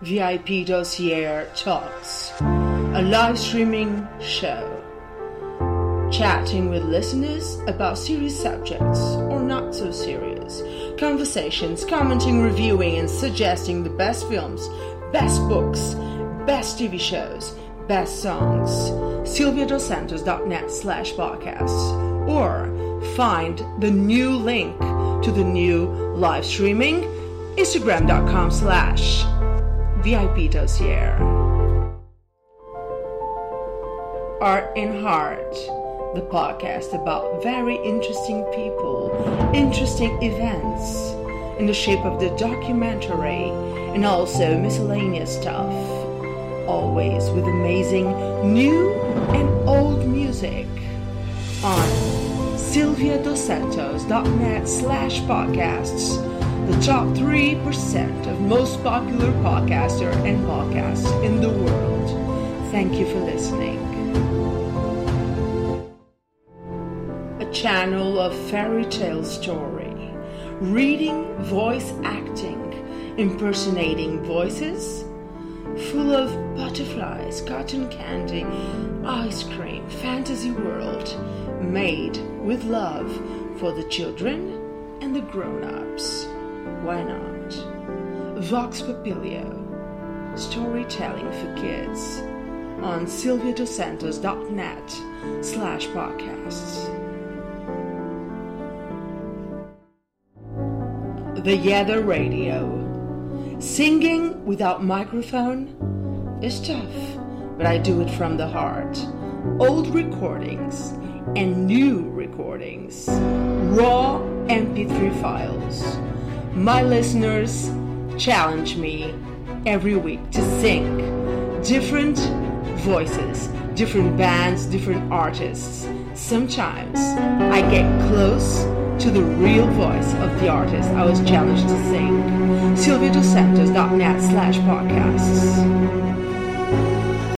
VIP Dossier Talks, a live streaming show. Chatting with listeners about serious subjects or not so serious, conversations, commenting, reviewing, and suggesting the best films, best books, best TV shows, best songs. SylviaDosSantos.net slash podcasts. Or find the new link to the new live streaming instagram.com slash VIP Dossier. Art in Heart, the podcast about very interesting people, interesting events, in the shape of the documentary and also miscellaneous stuff. Always with amazing new and old music on sylviadosantos.net slash podcasts the top 3% of most popular podcaster and podcasts in the world. Thank you for listening. A channel of fairy tale story, reading, voice acting, impersonating voices, full of butterflies, cotton candy, ice cream, fantasy world, made with love for the children and the grown-ups. Why not? Vox Papilio, storytelling for kids on sylviadosantos.net slash podcasts. The Yether Radio. Singing without microphone is tough, but I do it from the heart. Old recordings and new recordings, raw MP3 files. My listeners challenge me every week to sing different voices, different bands, different artists. Sometimes I get close to the real voice of the artist I was challenged to sing. SylviaDosSantos.net slash podcasts.